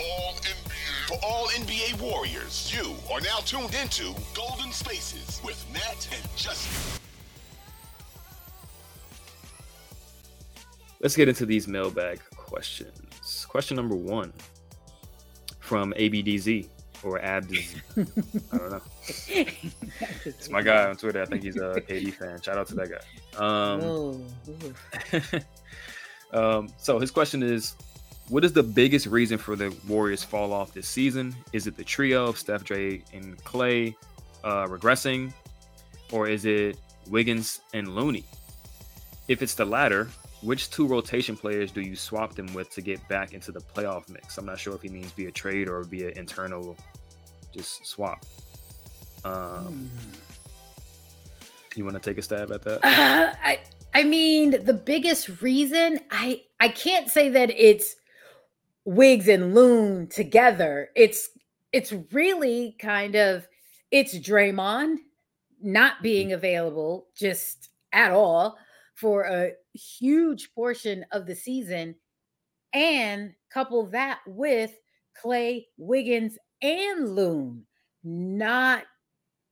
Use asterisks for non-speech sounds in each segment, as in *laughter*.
all NBA. For all NBA Warriors, you are now tuned into Golden Spaces with Nat and Justin. Let's get into these mailbag questions. Question number one from ABDZ or Abdz. *laughs* I don't know. *laughs* It's my guy on Twitter. I think he's a KD fan. Shout out to that guy. Um, *laughs* um, so his question is, what is the biggest reason for the Warriors fall off this season? Is it the trio of Steph, Dre, and Clay uh, regressing, or is it Wiggins and Looney? If it's the latter, which two rotation players do you swap them with to get back into the playoff mix? I'm not sure if he means via trade or via internal, just swap. Um, you want to take a stab at that? Uh, I I mean, the biggest reason I I can't say that it's Wiggs and Loon together. It's it's really kind of it's Draymond not hmm. being available just at all for a huge portion of the season and couple that with Clay, Wiggins, and Loon not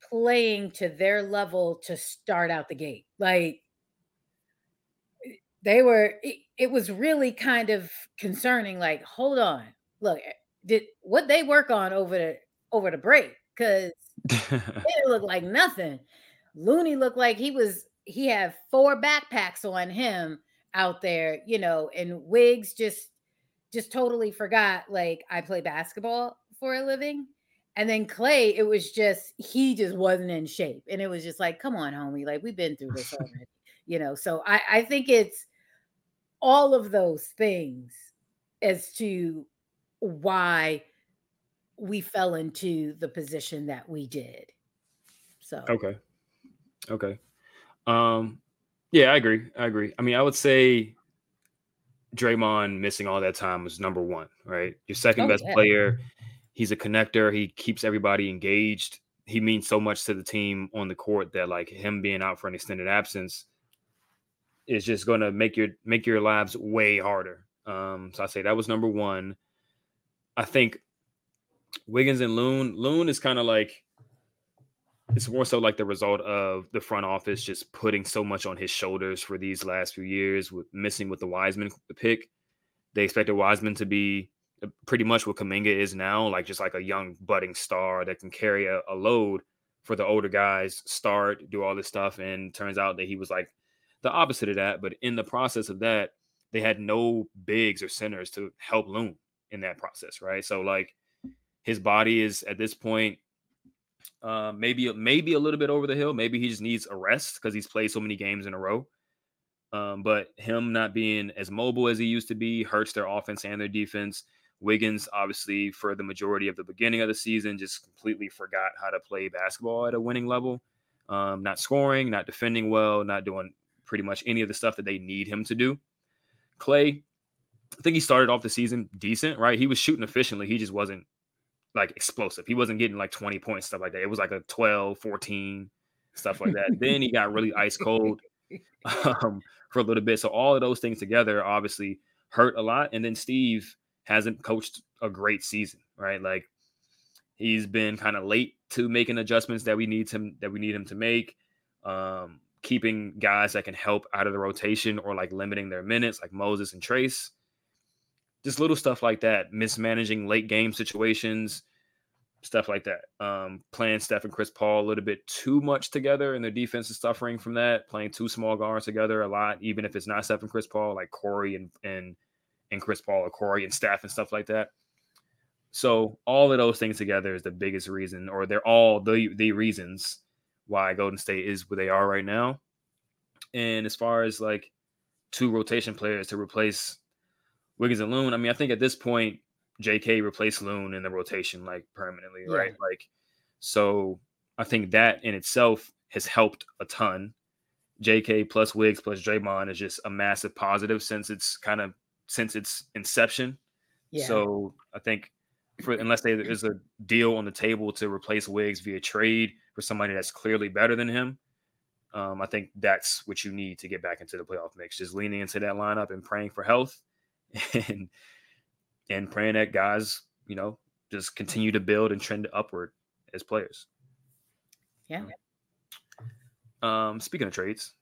playing to their level to start out the gate. Like eh, they were eh, it, was really kind of concerning like hold on. Look, eh, did what they work on over the over the break cuz *laughs* it didn't like nothing. Looney looked like he was he had four backpacks on him out there, you know, and Wiggs just just totally forgot like I play basketball for a living. And then Clay, it was just he just wasn't in shape. And it was just like, come on, homie, like we've been through this *laughs* already, you know. So I, I think it's all of those things as to why we fell into the position that we did. So Okay. Okay. Um yeah, I agree. I agree. I mean, I would say Draymond missing all that time was number one, right? Your second Oh, best yeah. player. He's a connector. He keeps everybody engaged. He means so much to the team on the court that like him being out for an extended absence is just going to make your make your lives way harder. Um, so I say that was number one. I think Wiggins and Loon. Loon is kind of like it's more so like the result of the front office just putting so much on his shoulders for these last few years with missing with the Wiseman pick. They expected Wiseman to be uh, pretty much what Kuminga is now, like just like a young budding star that can carry a, a load for the older guys, start, do all this stuff. And turns out that he was like the opposite of that. But in the process of that, they had no bigs or centers to help Loon in that process, right? So like his body is at this point uh, maybe maybe a little bit over the hill. Maybe he just needs a rest because he's played so many games in a row. Um, but him not being as mobile as he used to be hurts their offense and their defense. Wiggins, obviously, for the majority of the beginning of the season, just completely forgot how to play basketball at a winning level. Um, not scoring, not defending well, not doing pretty much any of the stuff that they need him to do. Clay, I think he started off the season decent, right? He was shooting efficiently. He just wasn't like explosive. He wasn't getting like 20 points, stuff like that. It was like a 12, 14, stuff like that. then he got really ice cold *laughs* um, for a little bit. So all of those things together obviously hurt a lot. And then Steve hasn't coached a great season, right? Like he's been kind of late to making adjustments that we need him that we need him to make. Um, keeping guys that can help out of the rotation or like limiting their minutes, like Moses and Trayce. Just little stuff like that, mismanaging late game situations, stuff like that. Um, playing Steph and Chris Paul a little bit too much together, and their defense is suffering from that. Playing two small guards together a lot, even if it's not Steph and Chris Paul, like Cory and and and Chris Paul or Cory and Steph and stuff like that. So all of those things together is the biggest reason, or they're all the the reasons why Golden State is where they are right now. And as far as like two rotation players to replace Wiggins and Loon, I mean, I think at this point, JK replaced Loon in the rotation like permanently, Yeah. right? Like, so I think that in itself has helped a ton. JK plus Wiggs plus Draymond is just a massive positive since it's kind of since its inception. yeah. So I think for unless there is a deal on the table to replace Wiggs via trade for somebody that's clearly better than him, um, I think that's what you need to get back into the playoff mix. Just leaning into that lineup and praying for health, *laughs* and and praying that guys you know, just continue to build and trend upward as players. Yeah. Um, speaking of trades,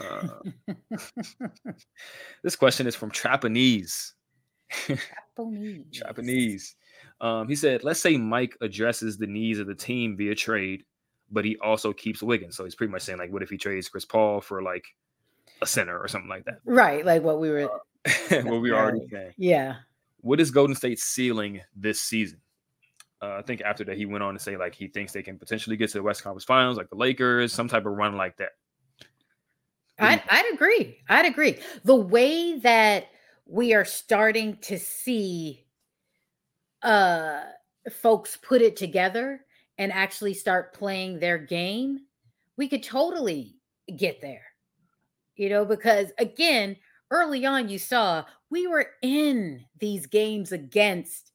uh, *laughs* this question is from Trapanese. *laughs* Japanese. Japanese. Um, he said, let's say Mike addresses the needs of the team via trade, but he also keeps Wiggins. So he's pretty much saying, like, what if he trades Chris Paul for like a center or something like that? Right, like what we were. *laughs* what we were already saying. Yeah. What is Golden State's ceiling this season? Uh, I think after that, he went on to say like he thinks they can potentially get to the West Conference Finals, like the Lakers, some type of run like that. I'd, I'd agree. I'd agree. The way that we are starting to see uh folks put it together and actually start playing their game, we could totally get there. You know, because again, early on you saw we were in these games against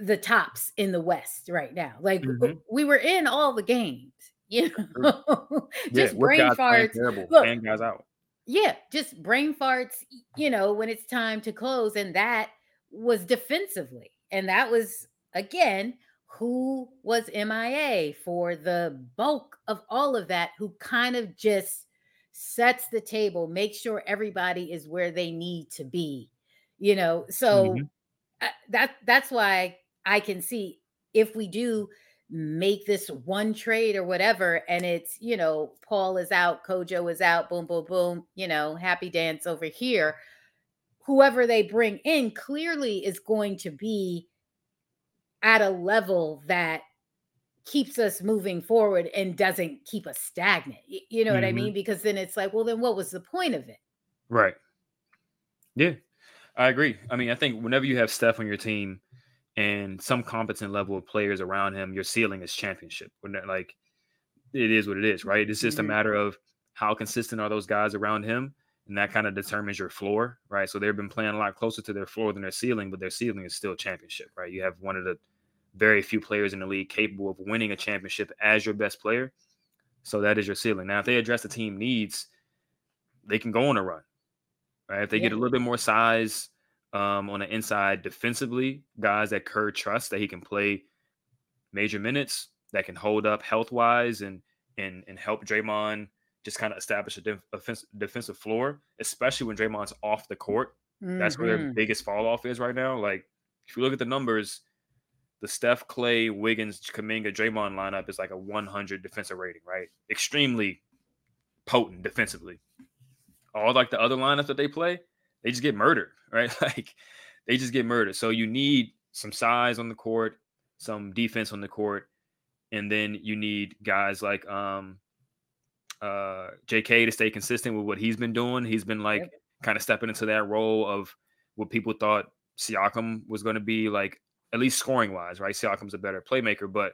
the tops in the West right now. Like Mhm. we were in all the games, *laughs* you know. just with brain farts. terrible Look, and guys out. yeah, just brain farts, you know, when it's time to close. And that was defensively. And that was, again, who was MIA for the bulk of all of that, who kind of just sets the table, makes sure everybody is where they need to be, you know. So Mhm. uh, that that's why I can see if we do make this one trade or whatever, and it's you know Paul is out, Kojo is out, boom, boom, boom, you know, happy dance over here. Whoever they bring in clearly is going to be at a level that keeps us moving forward and doesn't keep us stagnant. You know what I Mhm. mean? Because then it's like, well, then what was the point of it? Right. Yeah, I agree. I mean, I think whenever you have Steph on your team and some competent level of players around him, your ceiling is championship. Like it is what it is, right? It's just Mhm. a matter of how consistent are those guys around him, and that kind of determines your floor, right? So they've been playing a lot closer to their floor than their ceiling, but their ceiling is still championship, right? You have one of the very few players in the league capable of winning a championship as your best player. So that is your ceiling. Now, if they address the team needs, they can go on a run, right? If they get a little bit more size um, on the inside defensively, guys that Kerr trusts that he can play major minutes, that can hold up health wise and and and help Draymond just kind of establish a def- offense- defensive floor, especially when Draymond's off the court. That's where their Mhm. biggest fall off is right now. Like if you look at the numbers, the Steph, Clay, Wiggins, Kuminga, Draymond lineup is like a 100 defensive rating, right? Extremely potent defensively. All like the other lineups that they play, they just get murdered, *laughs* right? Like they just get murdered. So you need some size on the court, some defense on the court, and then you need guys like um uh JK to stay consistent with what he's been doing. He's been like Yep. kind of stepping into that role of what people thought Siakam was going to be like, at least scoring wise, right? Siakam's a better playmaker, but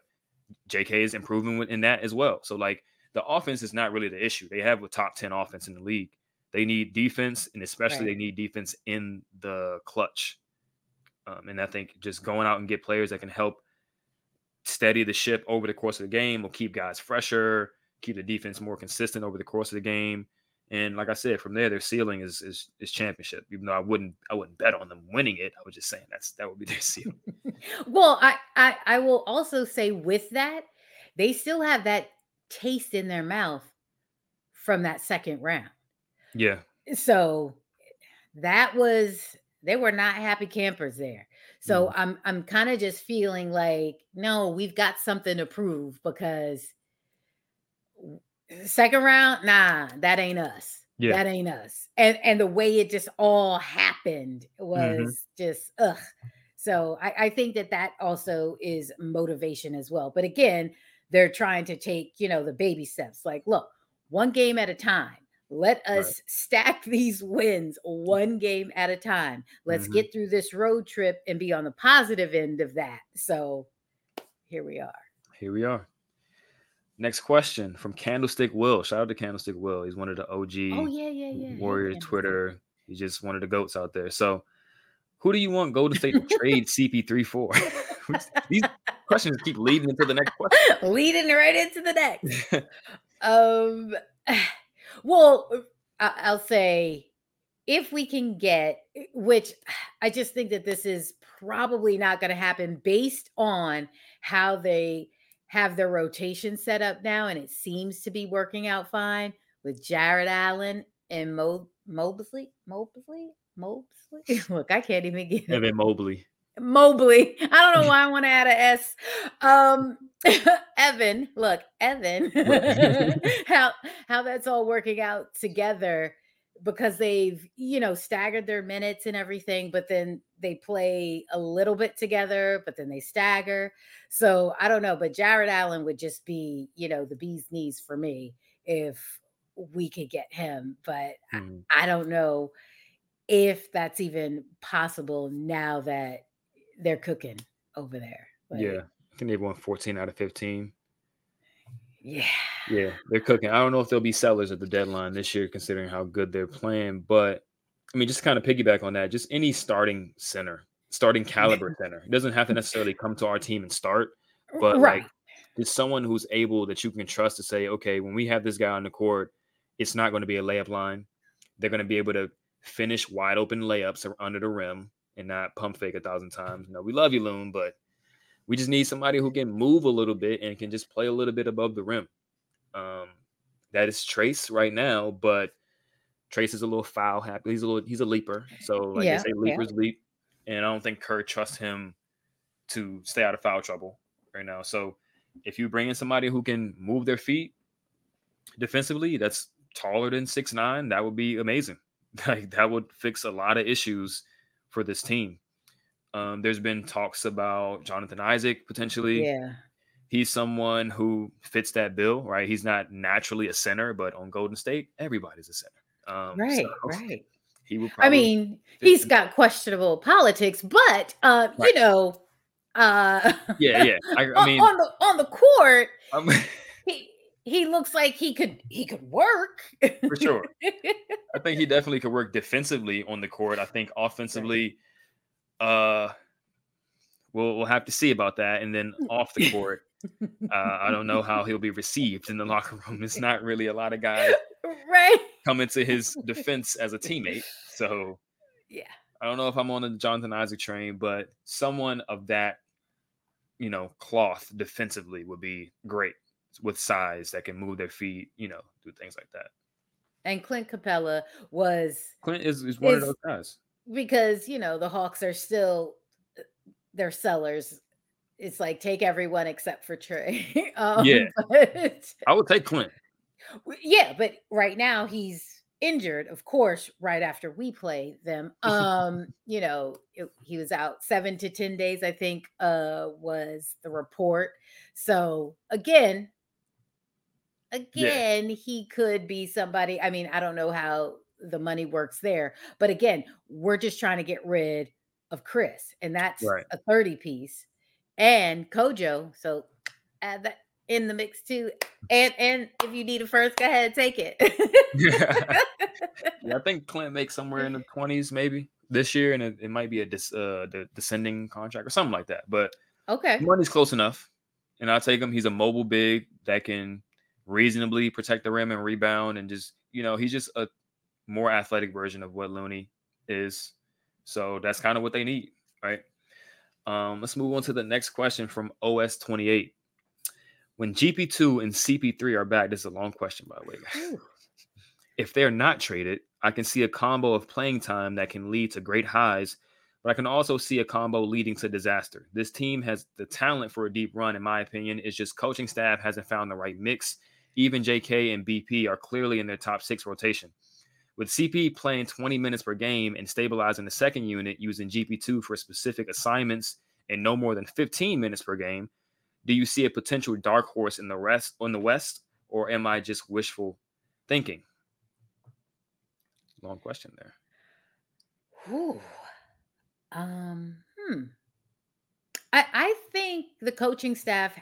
JK is improving in that as well. So like the offense is not really the issue. They have a top 10 offense in the league. They need defense, and especially Right. they need defense in the clutch. Um, and I think just going out and get players that can help steady the ship over the course of the game will keep guys fresher, keep the defense more consistent over the course of the game. And like I said, from there, their ceiling is is, is championship. Even though I wouldn't I wouldn't bet on them winning it, I was just saying that's that would be *laughs* their ceiling. *laughs* well, I, I I will also say with that, they still have that taste in their mouth from that second round. yeah, So that was they were not happy campers there. So mm. I'm I'm kind of just feeling like no, we've got something to prove because second round, nah, that ain't us. Yeah. That ain't us. And and the way it just all happened was just ugh. So I, I think that that also is motivation as well. But again, they're trying to take you know the baby steps. Like, look, one game at a time. Let Right. us stack *laughs* these wins one game at a time. Let's Mhm. get through this road trip and be on the positive end of that. So here we are. here we are. Next question from Candlestick Will. Shout out to Candlestick Will. He's one of the OG Oh yeah, yeah, yeah. Candace. Twitter. He's just one of the goats out there. So, who do you want Golden State to trade *laughs* CP3 for? *laughs* These questions keep leading into the next question. Leading right into the next. *laughs* um, *sighs* well, I- I'll say if we can get, which I just think that this is probably not going to happen based on how they have their rotation set up now, and it seems to be working out fine with Jarrett Allen and Mo Mobley, Mobley, Mobley. *laughs* Look, I can't even get Evan Mobley. Mobley. I don't know *laughs* why I want to add an S. Um, *laughs* Evan, look, Evan, how how that's all working out together because they've you know staggered their minutes and everything, but then they play a little bit together, but then they stagger. So I don't know, but Jarrett Allen would just be you know the bee's knees for me if we could get him, but Mhm. I, I don't know if that's even possible now that they're cooking over there. Like, Yeah, I think they've won 14 out of 15. Yeah. Yeah, they're cooking. I don't know if they'll be sellers at the deadline this year, considering how good they're playing. But I mean, just kind of piggyback on that, just any starting center, starting caliber center. It doesn't have to necessarily come to our team and start, but right. like just someone who's able that you can trust to say, okay, when we have this guy on the court, it's not going to be a layup line. They're going to be able to finish wide open layups under the rim and not pump fake a thousand times. No, we love you, Loon, but we just need somebody who can move a little bit and can just play a little bit above the rim. Um, that is Trayce right now, but Trayce is a little foul happy. He's a little he's a leaper. So like Yeah, they say, yeah. leapers leap. And I don't think Kerr trusts him to stay out of foul trouble right now. So if you bring in somebody who can move their feet defensively, that's taller than six nine, that would be amazing. *laughs* Like that would fix a lot of issues for this team. Um, there's been talks about Jonathan Isaac potentially Yeah. he's someone who fits that bill, right? He's not naturally a center, but on Golden State, everybody's a center. Um, Right. so Right. He would. I mean, he's in- got questionable politics, but uh, you know, uh yeah, yeah. *laughs* I, I on- mean, on the on the court, I'm, *laughs* he he looks like he could he could work. for sure. *laughs* I think he definitely could work defensively on the court. I think offensively, uh, we'll we'll have to see about that. And then off the court, uh, I don't know how he'll be received in the locker room. It's not really a lot of guys *laughs* right. coming to his defense as a teammate. So Yeah. I don't know if I'm on the Jonathan Isaac train, but someone of that, you know, cloth defensively would be great with size that can move their feet, you know, do things like that. And Clint Capela was Clint is, is one Is- of those guys. Because you know the Hawks are still uh, they're sellers. It's like take everyone except for Trey. *laughs* um, Yeah. but- I would take Clint. Yeah, but right now he's injured, of course, right after we play them. *laughs* Um, you know, it- he was out 7 to 10 days I think uh was the report. So, again, again, he could be somebody. I mean, I don't know how the money works there, but again, we're just trying to get rid of Chris, and that's Right. a 30 piece. And Kojo, so add that in the mix too. And and if you need a first, go ahead, take it. Yeah, *laughs* I think Clint makes somewhere in the *laughs* 20s maybe this year, and it, it might be a dis, uh, the descending contract or something like that. But okay. money's close enough, and I'll take him. He's a mobile big that can reasonably protect the rim and rebound, and just you know, he's just a more athletic version of what Looney is. So that's kind of what they need, right? Um, let's move on to the next question from OS28. When GP2 and CP3 are back, this is a long question, by the way. If they're not traded, I can see a combo of playing time that can lead to great highs, but I can also see a combo leading to disaster. This team has the talent for a deep run, in my opinion. It's just coaching staff hasn't found the right mix. Even JK and BP are clearly in their top six rotation. With CP playing 20 minutes per game and stabilizing the second unit using GP2 for specific assignments and no more than 15 minutes per game, do you see a potential dark horse in the rest on the West, or am I just wishful thinking? Long question there. Ooh. Um, hmm. I I think the coaching staff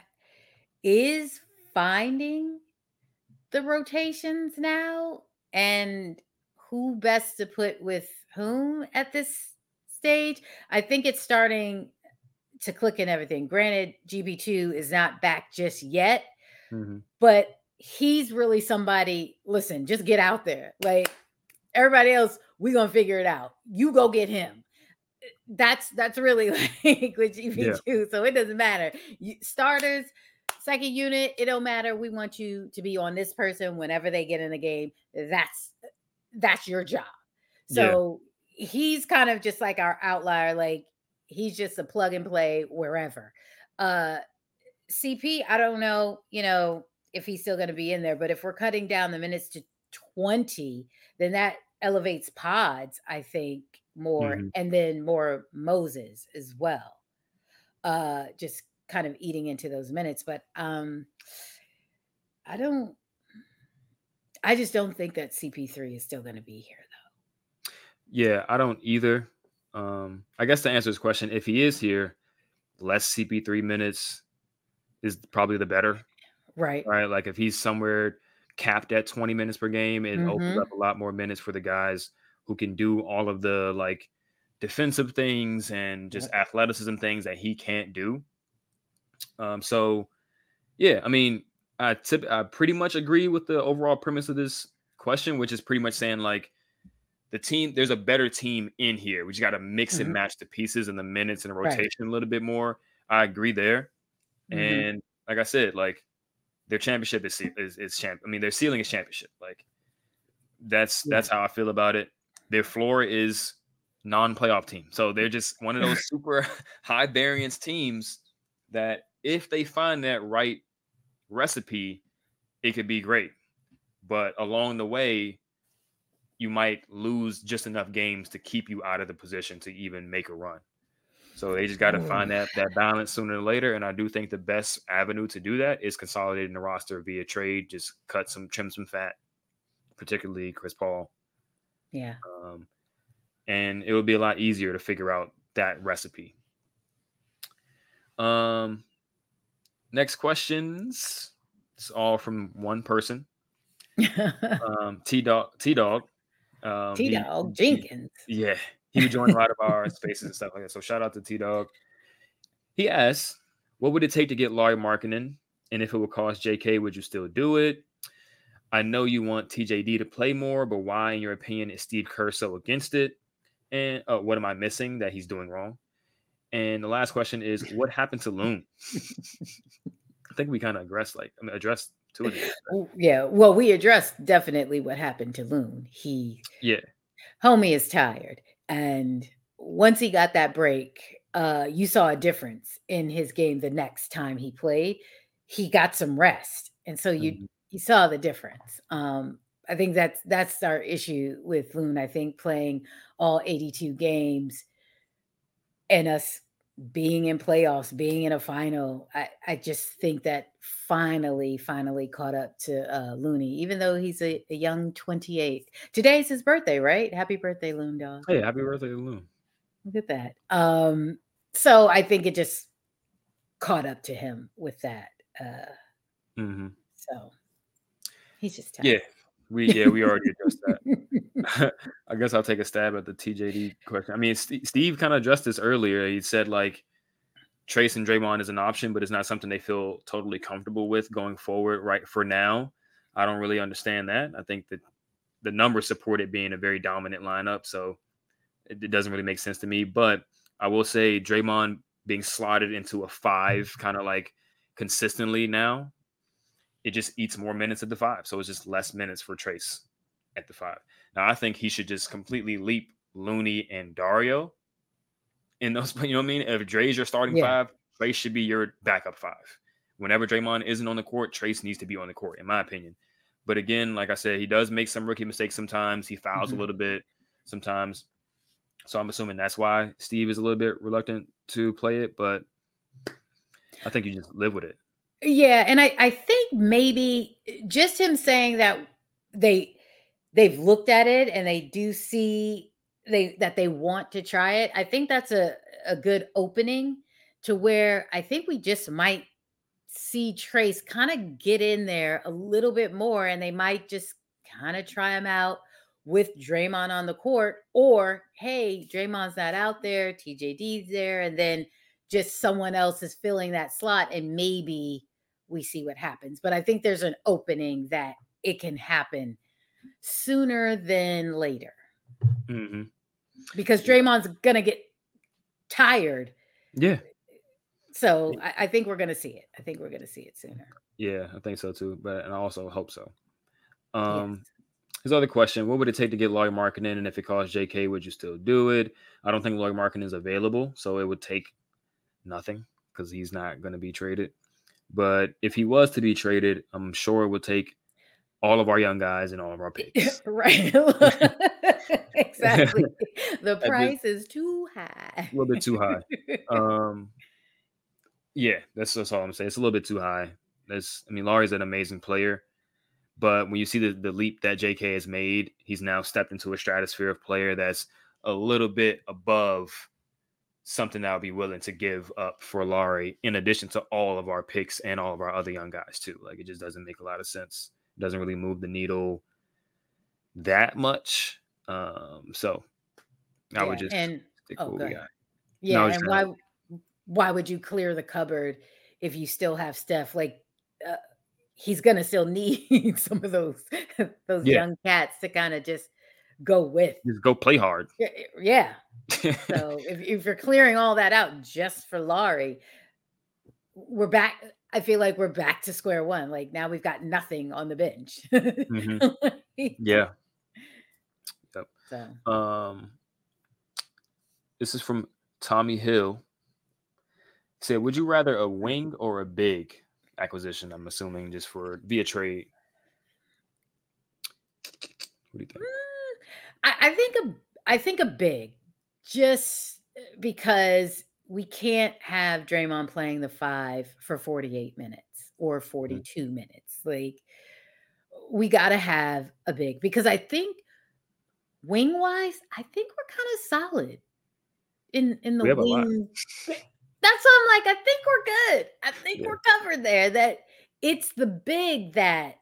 is finding the rotations now and who best to put with whom at this stage. I think it's starting to click and everything. Granted, GP2 is not back just yet, Mhm. but he's really somebody listen just get out there like Everybody else, we gonna figure it out. You go get him. That's that's really *laughs* like with GP2. Yeah. So it doesn't matter. You, starters, second unit, it don't matter. We want you to be on this person whenever they get in the game. That's that's your job. So yeah. he's kind of just like our outlier. Like he's just a plug and play wherever. Uh CP, I don't know, you know, if he's still going to be in there, but if we're cutting down the minutes to 20, then that elevates Podz, I think, more, mm-hmm. and then more Moses as well. Uh just kind of eating into those minutes. But um I don't I just don't think that CP3 is still going to be here though. Yeah, I don't either. Um, I guess to answer this question, if he is here, less CP3 minutes is probably the better. Right. Right. Like if he's somewhere capped at 20 minutes per game, it mm-hmm. opens up a lot more minutes for the guys who can do all of the like defensive things and just athleticism things that he can't do. Um, so yeah, I mean, I tip I pretty much agree with the overall premise of this question, which is pretty much saying like the team, there's a better team in here. We just got to mix mm-hmm. and match the pieces and the minutes and the rotation right. a little bit more. I agree there. Mm-hmm. And like I said, like their championship is is, is champ. I mean, their ceiling is championship. Like that's yeah. that's how I feel about it. Their floor is non-playoff team, so they're just one of those *laughs* super *laughs* high variance teams that if they find that right recipe, it could be great. But along the way, you might lose just enough games to keep you out of the position to even make a run. So they just got to find that that balance sooner or later. And I do think the best avenue to do that is consolidating the roster via trade. Just cut some, trim some fat, particularly Chris Paul. Yeah. Um, and it would be a lot easier to figure out that recipe. Um, next questions. It's all from one person. *laughs* um, T Dog. T Dog um, T Dog Jenkins. He, yeah, he would join a lot of our spaces and stuff like that. So shout out to T Dog. He asks, "What would it take to get Lauri Markkanen? And if it would cost JK, would you still do it? I know you want TJD to play more, but why, in your opinion, is Steve Kerr so against it? And uh, what am I missing that he's doing wrong? And the last question is, what happened to Loon? I think we kind of addressed like I mean, addressed to it. Yeah. Well, we addressed definitely what happened to Loon. He yeah. Homie is tired. And once he got that break, uh, you saw a difference in his game the next time he played. He got some rest. And so you mm-hmm. you saw the difference. Um, I think that's that's our issue with Loon. I think playing all 82 games and us being in playoffs, being in a final, I, I just think that finally, finally caught up to uh, Looney, even though he's a, a young 28. Today's his birthday, right? Happy birthday, Loon Dog. Hey, happy birthday, Loon. Look at that. Um, so I think it just caught up to him with that. Uh, mm-hmm. So he's just tired. yeah. We yeah we already addressed that. *laughs* I guess I'll take a stab at the TJD question. I mean, Steve, kind of addressed this earlier. He said like Trayce and Draymond is an option, but it's not something they feel totally comfortable with going forward. Right for now, I don't really understand that. I think that the numbers support it being a very dominant lineup, so it, it doesn't really make sense to me. But I will say Draymond being slotted into a five, kind of like consistently now it just eats more minutes at the five. So it's just less minutes for Trayce at the five. Now I think he should just completely leap Looney and Dario in those. But *laughs* you know what I mean? If Dre's your starting yeah. five, Trayce should be your backup five. Whenever Draymond isn't on the court, Trayce needs to be on the court, in my opinion. But again, like I said, he does make some rookie mistakes sometimes. He fouls mm-hmm. a little bit sometimes. So I'm assuming that's why Steve is a little bit reluctant to play it. But I think you just live with it. Yeah, and I I think maybe eh, just him saying that they they've looked at it and they do see they that they want to try it. I think that's a a good opening to where I think we just might see Trayce kind of get in there a little bit more and they might just kind of try him out with Draymond on the court or hey, Draymond's not out there, TJD's there and then just someone else is filling that slot and maybe we see what happens. But I think there's an opening that it can happen sooner than later hmm because Draymond's gonna get tired. Yeah, So I, I think we're gonna see it. I think we're gonna see it sooner. yeah, I think so too. But and I also hope so. Um, his other question: What would it take to get Lauri Markkanen? And if it cost J.K., would you still do it? I don't think Lauri Markkanen is available, so it would take nothing because he's not going to be traded. But if he was to be traded, I'm sure it would take all of our young guys and all of our *laughs* picks. *laughs* right. *laughs* exactly. The price is too high. a little bit too high. Um, yeah, that's that's all I'm saying. It's a little bit too high. That's I mean, Lauri's an amazing player, but when you see the, the leap that JK has made, he's now stepped into a stratosphere of player that's a little bit above something that I'll be willing to give up for Lauri, in addition to all of our picks and all of our other young guys too. Like it just doesn't make a lot of sense. It doesn't really move the needle that much. Um, so I would just and stick oh, what we got. yeah, and why why would you clear the cupboard if you still have Steph? Like uh, he's gonna still *laughs* need some of those *laughs* those Yeah. young cats to kind of just go with. Just go play hard. Yeah, Yeah. So *laughs* if, if you're clearing all that out just for Lauri, we're back. I feel like we're back to square one. Like now we've got nothing on the bench. *laughs* Mhm. Yeah. So Um, this is from Tommy Hill. He said, "Would you rather a wing or a big acquisition?" I'm assuming just for via trade. What do you think? Mm, I, I think a I think a big, just uh, because we can't have Draymond playing the five for 48 minutes or 42 minutes. Like we got to have a big because I think wing wise, I think we're kind of solid in in the We have a lot. wing. That's why I'm like. I think we're good. I think Yeah. we're covered there. That it's the big that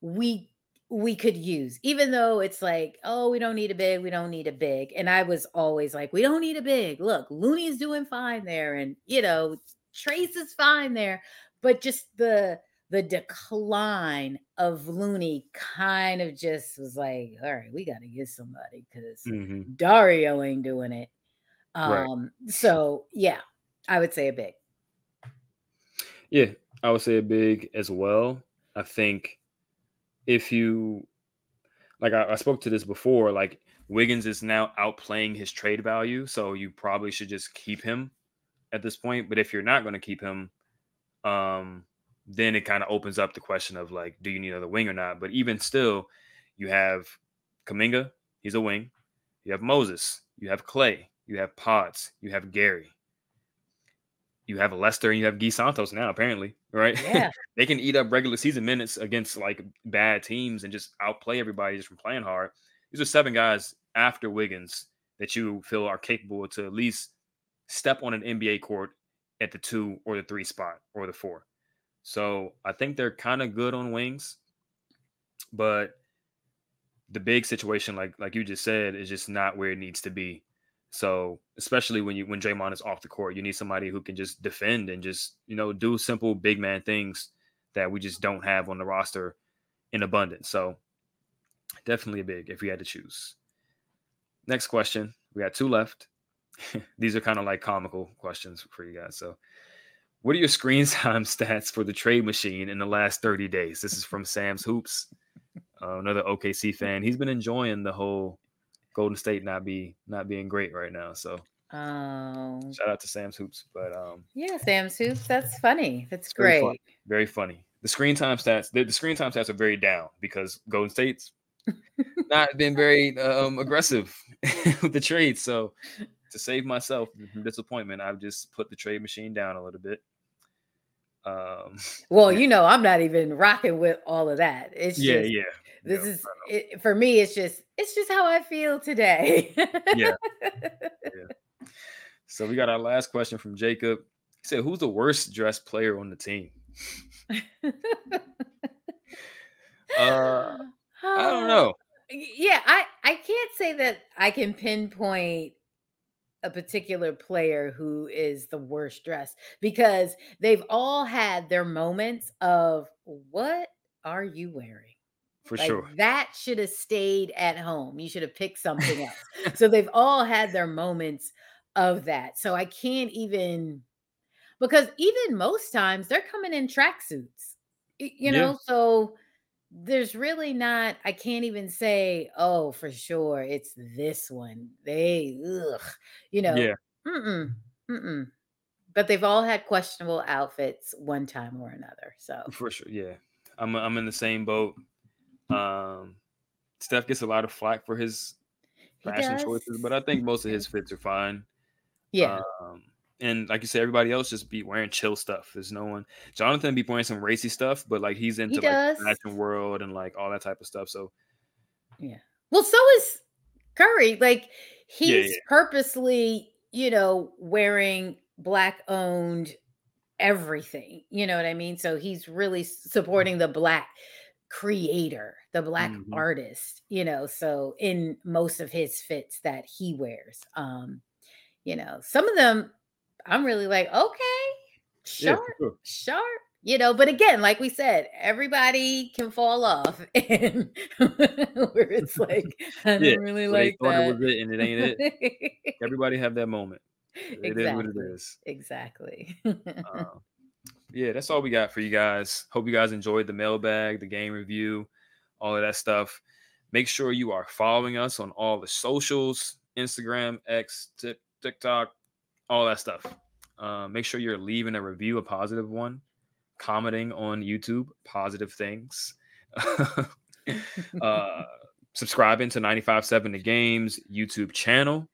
we we could use, even though it's like, oh, we don't need a big, we don't need a big. And I was always like, we don't need a big. Look, Looney's doing fine there, and you know, Trayce is fine there, but just the the decline of Looney kind of just was like, all right, we got to get somebody because hmm Dario ain't doing it. Right. Um, so yeah, I would say a big. Yeah, I would say a big as well. I think if you like, I, I spoke to this before. Like Wiggins is now outplaying his trade value, so you probably should just keep him at this point. But if you're not going to keep him, um, then it kind of opens up the question of like, do you need another wing or not? But even still, you have Kuminga, he's a wing. You have Moses, you have Clay, you have Podz, you have Gary, you have Lester, and you have Gui Santos now, apparently, right? Yeah, *laughs* they can eat up regular season minutes against like bad teams and just outplay everybody just from playing hard. These are seven guys after Wiggins that you feel are capable to at least step on an NBA court at the two or the three spot or the four. So I think they're kind of good on wings, but the big situation, like like you just said, is just not where it needs to be. So especially when you when Draymond is off the court, you need somebody who can just defend and just you know do simple big man things that we just don't have on the roster in abundance. So definitely a big if we had to choose. Next question, we got two left. *laughs* These are kind of like comical questions for you guys. So, what are your screen *laughs* time stats for the trade machine in the last 30 days? This is from Sam's Hoops, uh, another OKC fan. He's been enjoying the whole Golden State not be not being great right now. So, Oh, shout out to Sam's Hoops. But um, yeah, Sam's Hoops. That's funny. That's great. fun. very funny. The screen time stats, the, the screen time stats are very down because Golden State's *laughs* not been very um, aggressive *laughs* with the trade. So to save myself from disappointment, I've just put the trade machine down a little bit. Um, *laughs* Well, you know, I'm not even rocking with all of that. It's yeah, just, yeah. this yeah, is it, for me. It's just, it's just how I feel today. *laughs* Yeah. So we got our last question from Jacob. He said, "Who's the worst dressed player on the team?" *laughs* Uh, I don't know. Yeah, I I can't say that I can pinpoint a particular player who is the worst dressed because they've all had their moments of what are you wearing? For like, sure. That should have stayed at home. You should have picked something else. *laughs* so they've all had their moments of that. So I can't even because even most times they're coming in tracksuits. You Yeah. know, so there's really not I can't even say, oh, for sure it's this one. They ugh, you know, Yeah, mm-mm, mm-mm. But they've all had questionable outfits one time or another. So for sure. Yeah. I'm I'm in the same boat. Um Steph gets a lot of flack for his fashion choices, but I think most of his fits are fine. Yeah. Um, and like you said, everybody else just be wearing chill stuff. There's no one. Jonathan be wearing some racy stuff, but like he's into like the fashion world and like all that type of stuff. So Yeah. Well, so is Curry. Like he's yeah. purposely, you know, wearing black owned everything. You know what I mean? So he's really supporting the black creator, the black Mhm. artist, you know, so in most of his fits that he wears. Um, you know, some of them I'm really like, okay, yeah, sharp, for sure. sharp. You know, but again, like we said, everybody can fall off, *laughs* and where it's like, *laughs* I don't Yeah, really like that. it was it and it ain't it. *laughs* Everybody have that moment. It is what it exactly, is. exactly. Uh, yeah, that's all we got for you guys. Hope you guys enjoyed the mailbag, the game review, all of that stuff. Make sure you are following us on all the socials Instagram, X, Tik- TikTok, all that stuff. Uh, make sure you're leaving a review, a positive one, commenting on YouTube, positive things. *laughs* uh, subscribing to 95.7 The Games YouTube channel,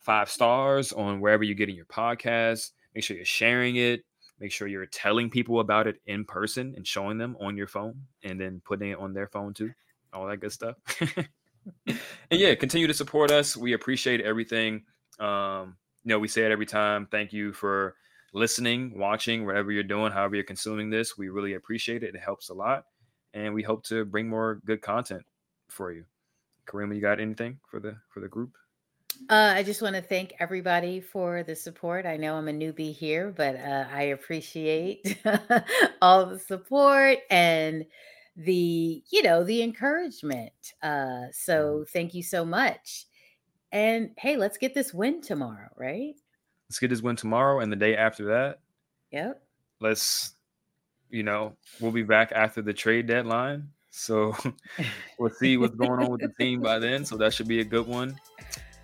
five stars on wherever you're getting your podcast. Make sure you're sharing it. Make sure you're telling people about it in person and showing them on your phone and then putting it on their phone too. All that good stuff. *laughs* and yeah, continue to support us. We appreciate everything. Um, you know, we say it every time. Thank you for listening, watching, whatever you're doing, however you're consuming this. We really appreciate it. It helps a lot. And we hope to bring more good content for you. Kariemah, you got anything for the for the group? Uh, I just want to thank everybody for the support. I know I'm a newbie here, but uh, I appreciate *laughs* all the support and the, you know, the encouragement. Uh, so thank you so much. And hey, let's get this win tomorrow, right? Let's get this win tomorrow and the day after that. Yep. Let's, you know, we'll be back after the trade deadline. So *laughs* we'll see what's going on with the team by then. So that should be a good one.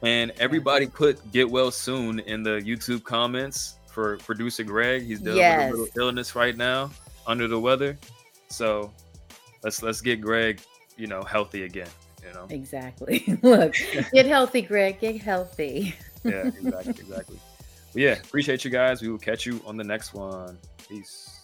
And everybody put get well soon in the YouTube comments for producer Greg. He's dealing Yes. with a little illness right now, under the weather. So let's let's get Greg, you know, healthy again. You know. Exactly. *laughs* Look, get healthy, Greg. Get healthy. *laughs* Yeah, exactly, exactly. But yeah, appreciate you guys. We will catch you on the next one. Peace.